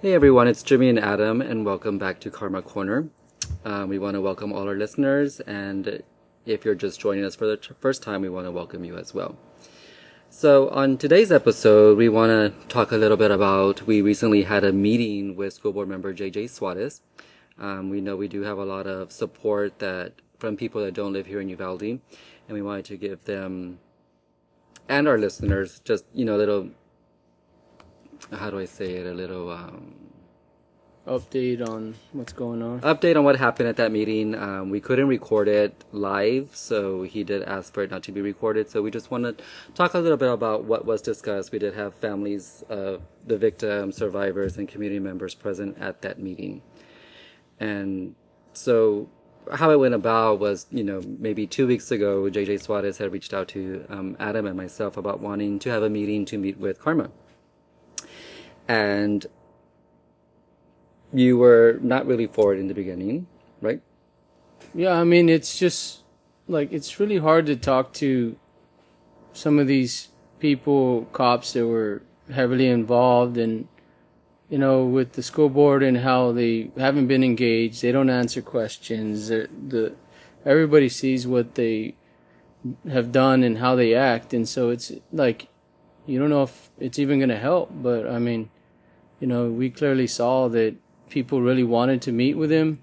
Hey everyone, it's Jimmy and Adam, and welcome back to Karma Corner. Um, we want to welcome all our listeners, and if you're just joining us for the t- first time, we want to welcome you as well. So, on today's episode, we want to talk a little bit about we recently had a meeting with school board member JJ Suarez. Um, we know we do have a lot of support that from people that don't live here in Uvalde, and we wanted to give them and our listeners just you know a little how do I say it a little um, update on what's going on. update on what happened at that meeting. Um, we couldn't record it live, so he did ask for it not to be recorded. So we just want to talk a little bit about what was discussed. We did have families of the victim, survivors, and community members present at that meeting. And so how it went about was, you know, maybe two weeks ago, JJ Suarez had reached out to um, Adam and myself about wanting to have a meeting to meet with Karma. And you were not really for it in the beginning, right? Yeah, I mean, it's just like it's really hard to talk to some of these people, cops that were heavily involved and you know with the school board and how they haven't been engaged. They don't answer questions. The everybody sees what they have done and how they act, and so it's like you don't know if it's even going to help. But I mean, you know, we clearly saw that people really wanted to meet with him,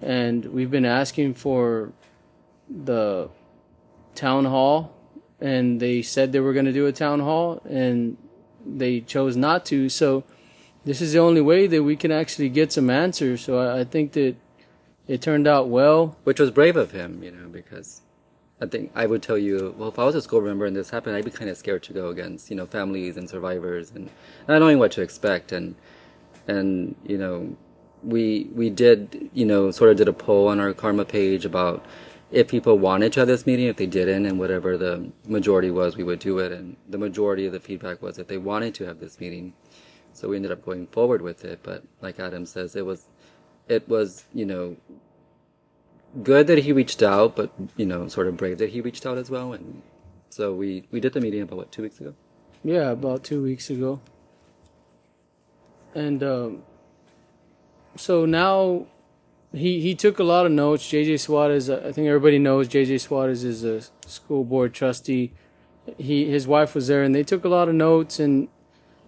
and we've been asking for the town hall, and they said they were going to do a town hall, and they chose not to. So this is the only way that we can actually get some answers. So I, I think that it turned out well. Which was brave of him, you know, because I think I would tell you, well, if I was a school member and this happened, I'd be kind of scared to go against, you know, families and survivors and not knowing what to expect. And, and, you know, we, we did, you know, sort of did a poll on our Karma page about if people wanted to have this meeting, if they didn't, and whatever the majority was, we would do it. And the majority of the feedback was that they wanted to have this meeting. So we ended up going forward with it. But like Adam says, it was, it was, you know, good that he reached out, but you know, sort of brave that he reached out as well. And so we we did the meeting about what two weeks ago. Yeah, about two weeks ago. And um, so now he he took a lot of notes. JJ Suarez, I think everybody knows JJ Suarez is a school board trustee. He his wife was there, and they took a lot of notes. And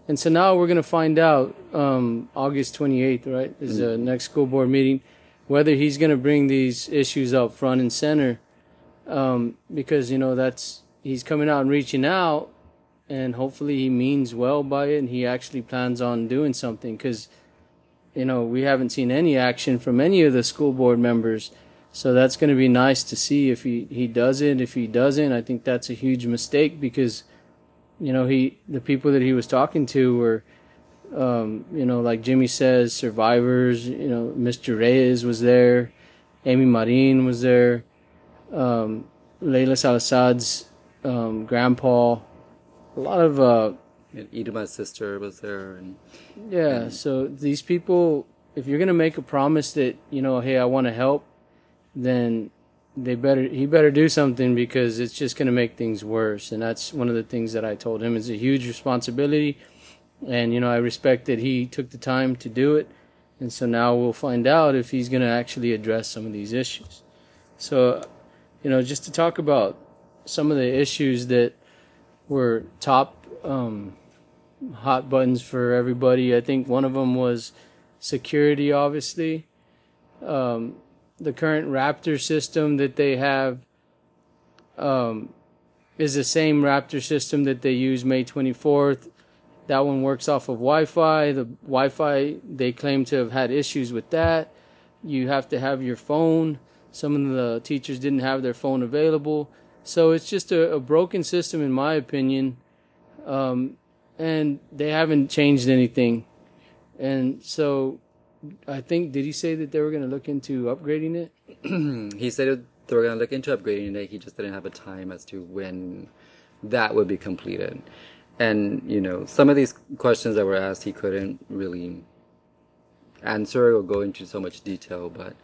and so now we're gonna find out um, August twenty eighth, right? Is the next school board meeting whether he's going to bring these issues up front and center um, because you know that's he's coming out and reaching out and hopefully he means well by it and he actually plans on doing something because you know we haven't seen any action from any of the school board members. So that's going to be nice to see if he, he does it. If he doesn't i think that's a huge mistake because you know he the people that he was talking to were um, you know, like Jimmy says, survivors. You know, Mr. Reyes was there, Amy Marin was there, um, Layla Salazar's um, grandpa. A lot of uh, And sister was there, and yeah. So these people, if you're gonna make a promise that you know, hey, I want to help, then they better he better do something because it's just gonna make things worse. And that's one of the things that I told him. It's a huge responsibility and you know I respect that he took the time to do it, and so now we'll find out if he's going to actually address some of these issues. So, you know, just to talk about some of the issues that were top um, hot buttons for everybody. I think one of them was security, obviously. Um, the current Raptor system that they have um, is the same Raptor system that they use May 24th. That one works off of Wi Fi. The Wi Fi, they claim to have had issues with that. You have to have your phone. Some of the teachers didn't have their phone available. So it's just a, a broken system, in my opinion. Um, and they haven't changed anything. And so I think, did he say that they were going to look into upgrading it? he said they were going to look into upgrading it. He just didn't have a time as to when that would be completed. And you know, some of these questions that were asked, he couldn't really answer or go into so much detail. But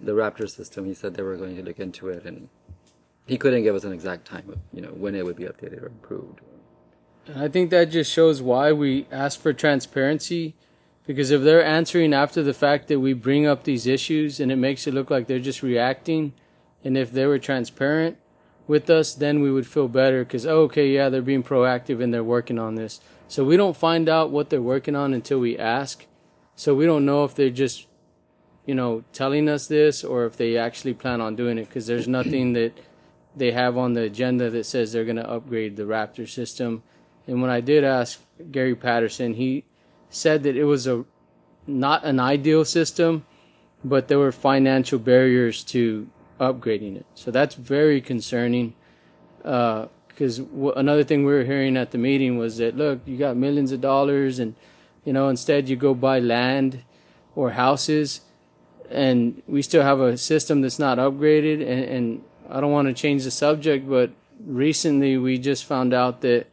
the Raptor system, he said they were going to look into it, and he couldn't give us an exact time of you know when it would be updated or improved. And I think that just shows why we ask for transparency Because if they're answering after the fact that we bring up these issues and it makes it look like they're just reacting, and if they were transparent with us, then we would feel better because, oh, okay, yeah, they're being proactive and they're working on this. So we don't find out what they're working on until we ask. So we don't know if they're just, you know, telling us this or if they actually plan on doing it because there's nothing that they have on the agenda that says they're going to upgrade the Raptor system. And when I did ask Gary Patterson, he said that it was a not an ideal system, but there were financial barriers to upgrading it. So that's very concerning. Because uh, w- another thing we were hearing at the meeting was that look, you got millions of dollars, and you know instead you go buy land or houses, and we still have a system that's not upgraded. And, and I don't want to change the subject, but recently we just found out that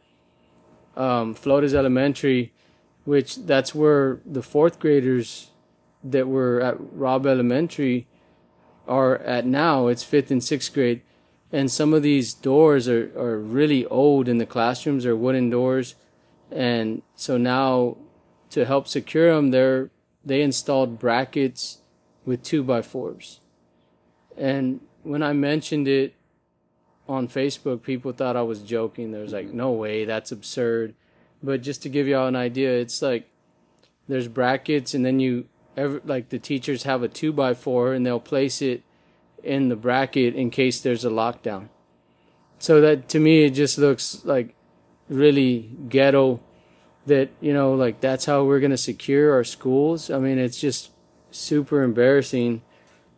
um, Flores Elementary which that's where the fourth graders that were at Robb Elementary are at now. It's fifth and sixth grade. And some of these doors are, are really old in the classrooms are wooden doors. And so now to help secure them, they're, they installed brackets with two by fours. And when I mentioned it on Facebook, people thought I was joking. There was like, mm-hmm. no way, that's absurd. But just to give y'all an idea, it's like there's brackets, and then you ever like the teachers have a two by four, and they'll place it in the bracket in case there's a lockdown. So that to me, it just looks like really ghetto. That you know, like that's how we're gonna secure our schools. I mean, it's just super embarrassing,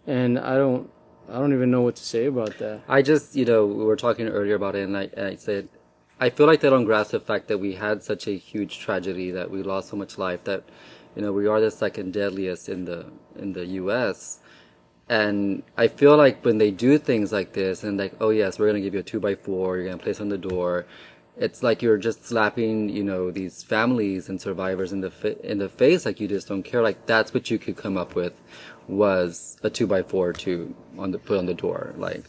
and I don't, I don't even know what to say about that. I just, you know, we were talking earlier about it, and I, and I said I feel like they don't grasp the fact that we had such a huge tragedy that we lost so much life that you know we are the second deadliest in the in the U.S. And I feel like when they do things like this and like oh yes we're gonna give you a two by four you're gonna place on the door, it's like you're just slapping you know these families and survivors in the fi- in the face like you just don't care like that's what you could come up with was a two by four to on the put on the door like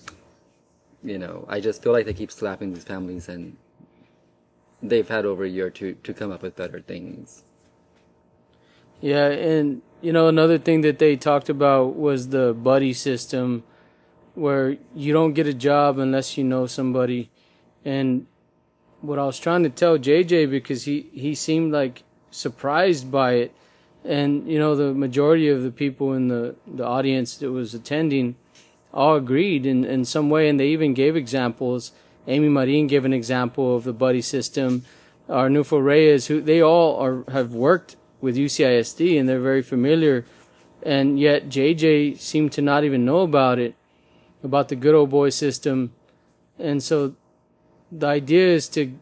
you know I just feel like they keep slapping these families and they've had over a year to to come up with better things. Yeah, and you know another thing that they talked about was the buddy system, where you don't get a job unless you know somebody, and what I was trying to tell JJ because he he seemed like surprised by it, and you know the majority of the people in the the audience that was attending all agreed in in some way, and they even gave examples Amy Marin gave an example of the buddy system. Arnulfo Reyes, who they all are have worked with UCISD and they're very familiar, and yet JJ seemed to not even know about it, about the good old boy system, and so the idea is to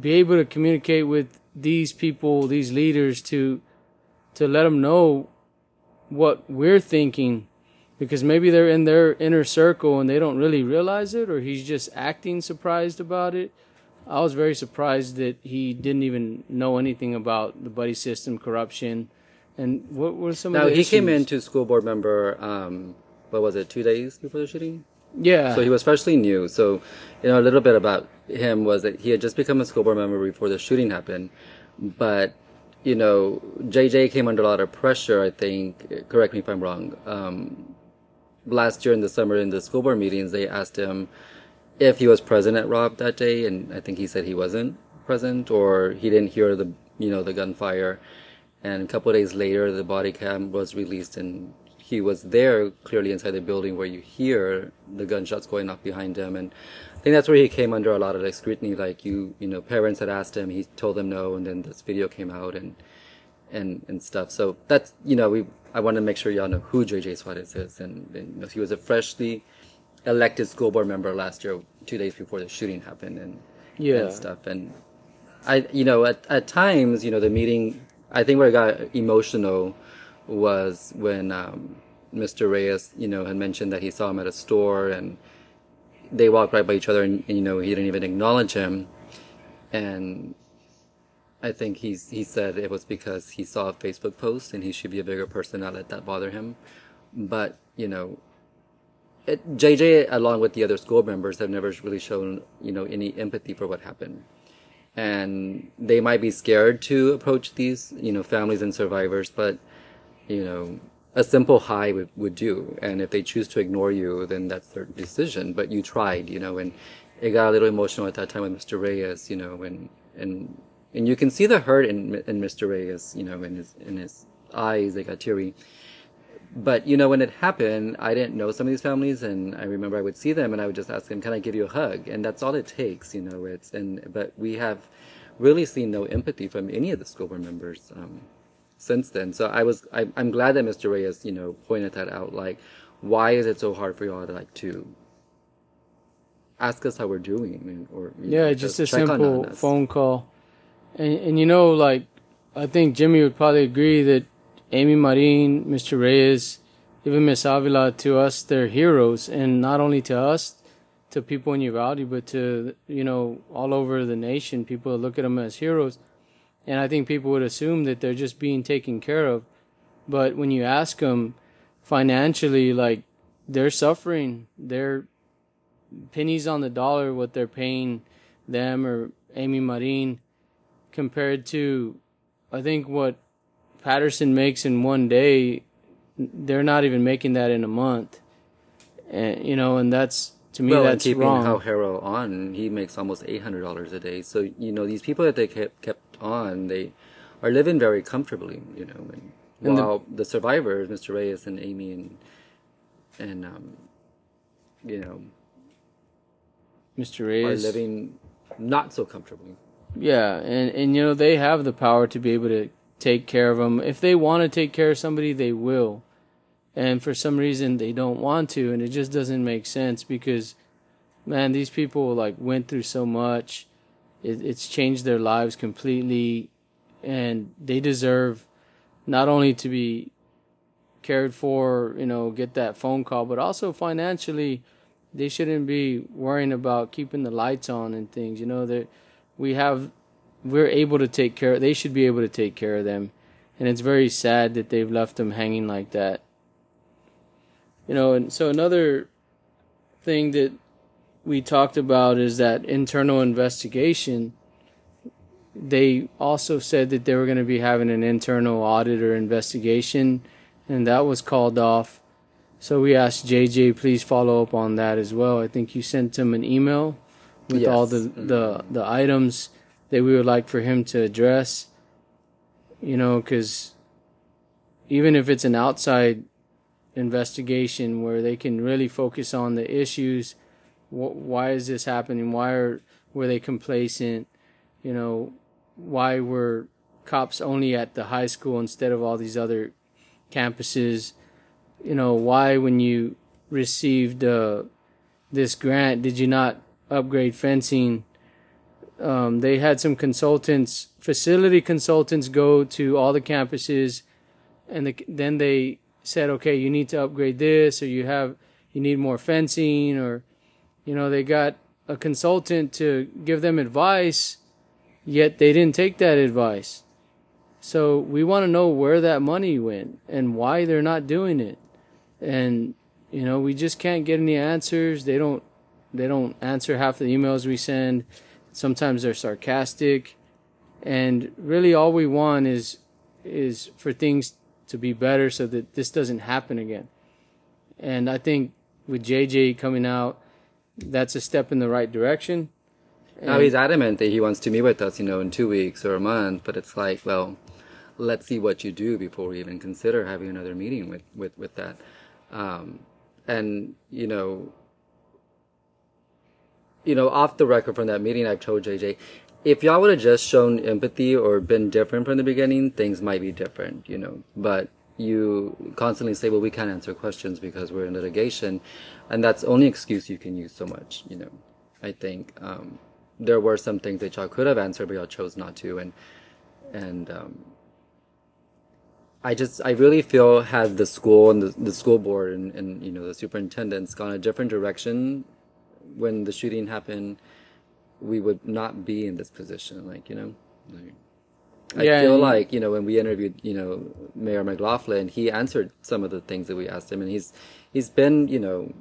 be able to communicate with these people, these leaders, to to let them know what we're thinking. Because maybe they're in their inner circle and they don't really realize it or he's just acting surprised about it i was very surprised that he didn't even know anything about the buddy system corruption. And what were some now of the he issues? came into school board member um what was it two days before the shooting? Yeah. So he was freshly new. So you know a little bit about him was that he had just become a school board member before the shooting happened. But you know jj came under a lot of pressure i think. Correct me if i'm wrong. Um, last year in the summer in the school board meetings, they asked him if he was present at Robb that day, and I think he said he wasn't present or he didn't hear the you know the gunfire. And a couple days later, the body cam was released, and he was there clearly inside the building where you hear the gunshots going off behind him. And I think that's where he came under a lot of like scrutiny. Like you, you know, parents had asked him, he told them no, and then this video came out and and and stuff. So that's you know we I want to make sure y'all know who JJ Suarez is, and, and you know, he was a freshly elected school board member last year, two days before the shooting happened, and yeah and stuff. And I you know at at times you know the meeting I think where I got emotional was when um, Mr. Reyes you know had mentioned that he saw him at a store and they walked right by each other and, and you know he didn't even acknowledge him and I think he's he said it was because he saw a Facebook post and he should be a bigger person, not let that bother him. But you know, Uh, JJ along with the other school members have never really shown you know any empathy for what happened, and they might be scared to approach these, you know, families and survivors, but you know, a simple hi would, would do. And if they choose to ignore you, then that's their decision. But you tried, you know, and it got a little emotional at that time with Mr. Reyes, you know, and and and you can see the hurt in in Mr. Reyes, you know, in his in his eyes, they got teary. But you know, when it happened, I didn't know some of these families, and I remember I would see them, and I would just ask them, "Can I give you a hug?" And that's all it takes, you know. It's and but we have really seen no empathy from any of the school board members um, since then. So I was I, I'm glad that Mr. Reyes, you know, pointed that out. Like, why is it so hard for y'all to like to ask us how we're doing, or yeah, know, just a simple phone call. And and you know, like I think Jimmy would probably agree that Amy Marin, Mr. Reyes, even Miss Avila, to us, they're heroes, and not only to us, to people in Uvalde, but to you know all over the nation, people look at them as heroes. And I think people would assume that they're just being taken care of, but when you ask them financially, like they're suffering, they're pennies on the dollar what they're paying them or Amy Marin compared to I think what Patterson makes in one day they're not even making that in a month. And you know, and that's to me well, that's keeping wrong. Hal Harrell on, he makes almost eight hundred dollars a day. So you know, these people that they kept kept on, they are living very comfortably. You know, and, And the- while the, survivors, Mr. Reyes and Amy and and um, you know, Mr. Reyes are living not so comfortably. Yeah, and and you know they have the power to be able to take care of them. If they want to take care of somebody, they will. And for some reason they don't want to and it just doesn't make sense because man, these people like went through so much. It, it's changed their lives completely and they deserve not only to be cared for, you know, get that phone call, but also financially they shouldn't be worrying about keeping the lights on and things. You know, that we have we're able to take care they should be able to take care of them. And it's very sad that they've left them hanging like that. You know, and so another thing that we talked about is that internal investigation. They also said that they were going to be having an internal audit or investigation, and that was called off. So we asked JJ, please follow up on that as well. I think you sent him an email with all the, mm-hmm. the the items that we would like for him to address. You know, because even if it's an outside investigation where they can really focus on the issues, wh- why is this happening? Why are were they complacent? You know, why were cops only at the high school instead of all these other campuses? You know, why when you received uh, this grant did you not upgrade fencing? Um, they had some consultants, facility consultants, go to all the campuses, and the, then they said, okay, you need to upgrade this, or you have you need more fencing, or you know they got a consultant to give them advice, yet they didn't take that advice. So we want to know where that money went and why they're not doing it, and you know we just can't get any answers. They don't they don't answer half the emails we send. Sometimes they're sarcastic, and really all we want is is for things to be better so that this doesn't happen again. And I think with JJ coming out, that's a step in the right direction. Now he's adamant that he wants to meet with us, you know, in two weeks or a month. But it's like, well, let's see what you do before we even consider having another meeting with with with that. Um, and you know, you know, off the record from that meeting, I've told JJ, if y'all would have just shown empathy or been different from the beginning, things might be different, you know. But you constantly say, well, we can't answer questions because we're in litigation. And that's only excuse you can use so much, you know. I think um, there were some things that y'all could have answered, but y'all chose not to. And, and, um, I just, I really feel had the school and the, the school board and, and, you know, the superintendents gone a different direction when the shooting happened, we would not be in this position. Like, you know, like, I Yeah, feel like, you know, when we interviewed, you know, Mayor McLaughlin, he answered some of the things that we asked him and he's, he's been, you know,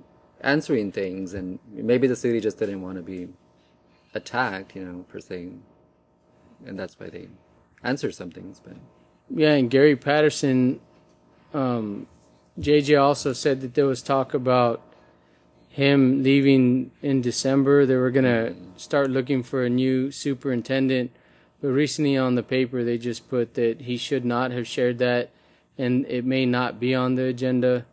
answering things and maybe the city just didn't want to be attacked, you know, per se. and that's why they answer some things. But Yeah, and Gary Patterson, um, JJ also said that there was talk about him leaving in December. They were gonna start looking for a new superintendent, but recently on the paper they just put that he should not have shared that, and it may not be on the agenda.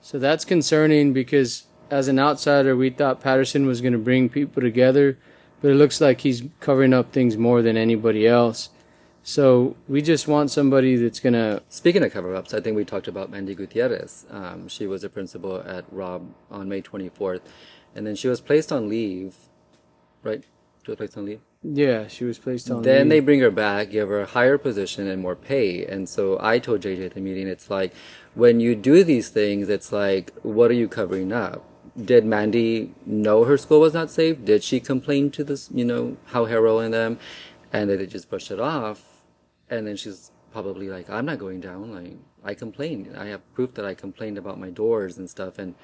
So that's concerning because as an outsider, we thought Patterson was gonna bring people together, but it looks like he's covering up things more than anybody else. So we just want somebody that's gonna. Speaking of cover ups, I think we talked about Mandy Gutierrez. Um, she was a principal at Robb on May 24th, and then she was placed on leave, right? She was placed on leave. Yeah, she was placed on. Leave. Then they bring her back, give her a higher position and more pay. And so I told JJ at the meeting, it's like when you do these things, it's like, what are you covering up? Did Mandy know her school was not safe? Did she complain to this, you know, Hal Harrell and them? And they just brushed it off. And then she's probably like, I'm not going down. Like, I complained. I have proof that I complained about my doors and stuff. And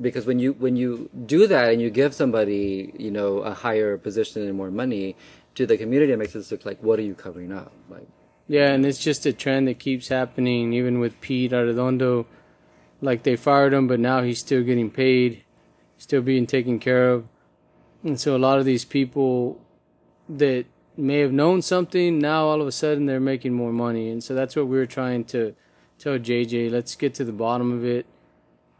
because when you when you do that and you give somebody you know a higher position and more money to the community it makes it look like what are you covering up like Yeah, and it's just a trend that keeps happening. Even with Pete Arredondo, like they fired him, but now he's still getting paid, still being taken care of. And so a lot of these people that may have known something now all of a sudden they're making more money, and so that's what we were trying to tell JJ. Let's get to the bottom of it.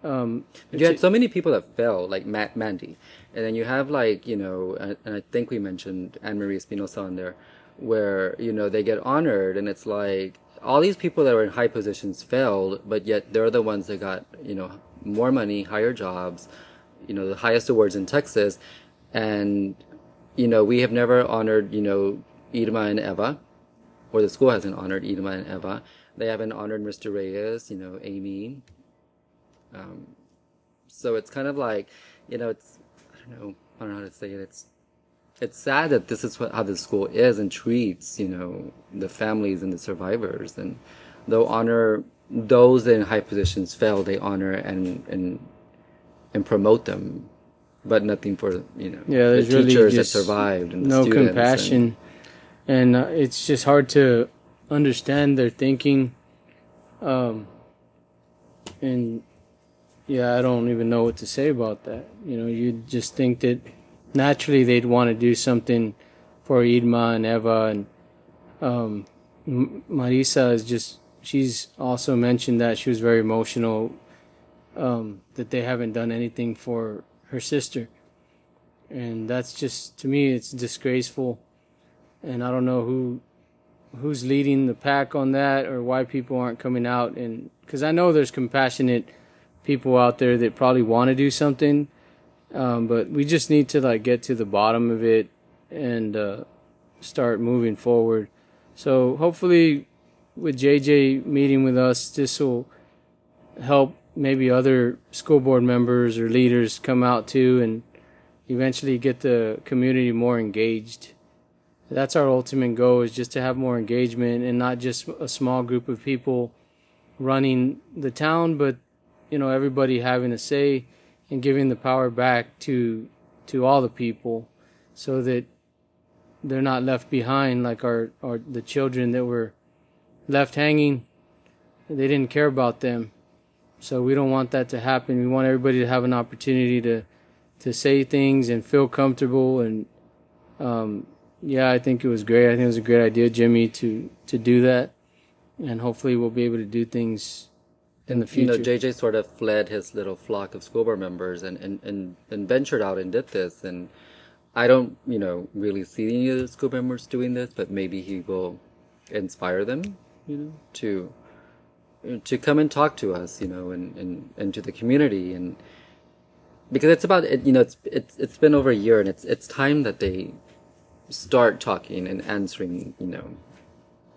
Um, you had so many people that fell, like Matt Mandy, and then you have like you know, and and I think we mentioned Anne Marie Espinoza on there, where you know they get honored, and it's like all these people that were in high positions failed, but yet they're the ones that got you know more money, higher jobs, you know the highest awards in Texas, and you know we have never honored you know Irma and Eva, or the school hasn't honored Irma and Eva. They haven't honored Mr. Reyes, you know Amy. Um, so it's kind of like, you know, it's I don't know, I don't know how to say it. It's it's sad that this is what how the school is and treats, you know, the families and the survivors, and they'll honor those in high positions fail. They honor and and and promote them, but nothing for you know Yeah, the really teachers that survived and no students and- compassion, and, uh, it's just hard to understand their thinking. Um, and yeah, I don't even know what to say about that. You know, you just think that naturally they'd want to do something for Irma and Eva, and um, Marisa is just. She's also mentioned that she was very emotional um, that they haven't done anything for her sister. And that's just to me it's disgraceful. And i don't know who who's leading the pack on that or why people aren't coming out. And because i know there's compassionate people out there that probably want to do something um, but we just need to like get to the bottom of it and uh, start moving forward. So hopefully with jj meeting with us this will help maybe other school board members or leaders come out too and eventually get the community more engaged. That's our ultimate goal is just to have more engagement and not just a small group of people running the town, but you know everybody having a say and giving the power back to to all the people so that they're not left behind like our, our the children that were left hanging. They didn't care about them. So we don't want that to happen. We want everybody to have an opportunity to to say things and feel comfortable. And um, yeah, I think it was great. I think it was a great idea, Jimmy, to to do that. And hopefully, we'll be able to do things in the you know, future. JJ sort of fled his little flock of school board members and, and, and, and ventured out and did this. And I don't, you know, really see any of the school members doing this, but maybe he will inspire them, you know, to to come and talk to us, you know, and, and, and to the community. And because it's about, you know, it's, it's, it's been over a year and it's, it's time that they start talking and answering, you know,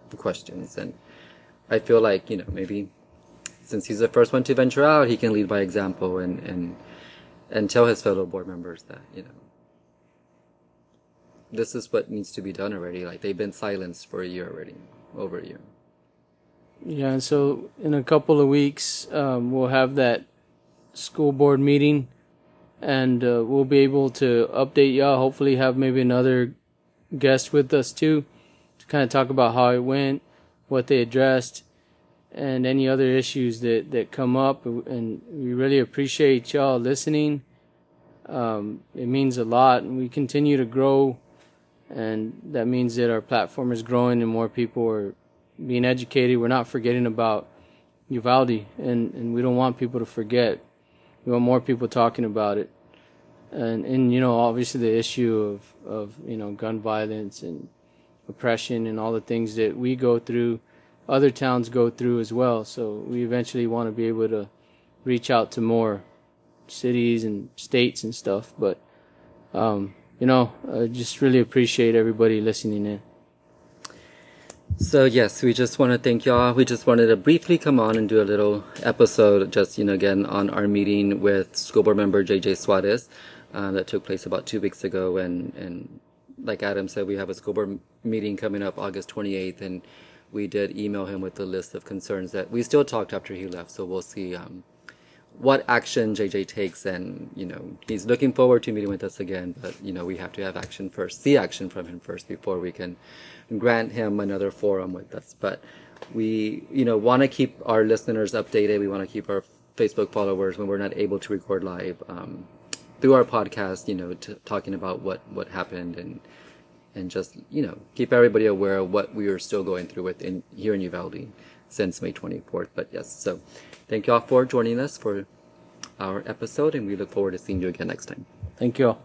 the questions. And I feel like, you know, maybe since he's the first one to venture out, he can lead by example and and and tell his fellow board members that you know this is what needs to be done already. Like they've been silenced for a year already, over a year. Yeah, and so in a couple of weeks, um, we'll have that school board meeting, and uh, we'll be able to update y'all. Hopefully, have maybe another guest with us too, to kind of talk about how it went, what they addressed, and any other issues that, that come up. And we really appreciate y'all listening. Um, it means a lot. And we continue to grow, and that means that our platform is growing and more people are being educated. We're not forgetting about Uvalde, and, and we don't want people to forget. We want more people talking about it. And, and you know, obviously the issue of, of, you know, gun violence and oppression and all the things that we go through other towns go through as well. So we eventually want to be able to reach out to more cities and states and stuff. But, um, you know, I just really appreciate everybody listening in. So yes, we just want to thank y'all. We just wanted to briefly come on and do a little episode, just you know, again on our meeting with school board member JJ Suarez uh, that took place about two weeks ago, and and like Adam said, we have a school board meeting coming up August 28th, and we did email him with a list of concerns that we still talked after he left. So we'll see um, what action JJ takes, and you know he's looking forward to meeting with us again. But you know we have to have action first, see action from him first before we can grant him another forum with us. But we you know want to keep our listeners updated. We want to keep our Facebook followers when we're not able to record live um, through our podcast. You know, talking about what what happened and and just you know keep everybody aware of what we are still going through with in here in Uvalde since May 24th. But yes, so thank you all for joining us for our episode, and we look forward to seeing you again next time. Thank you all.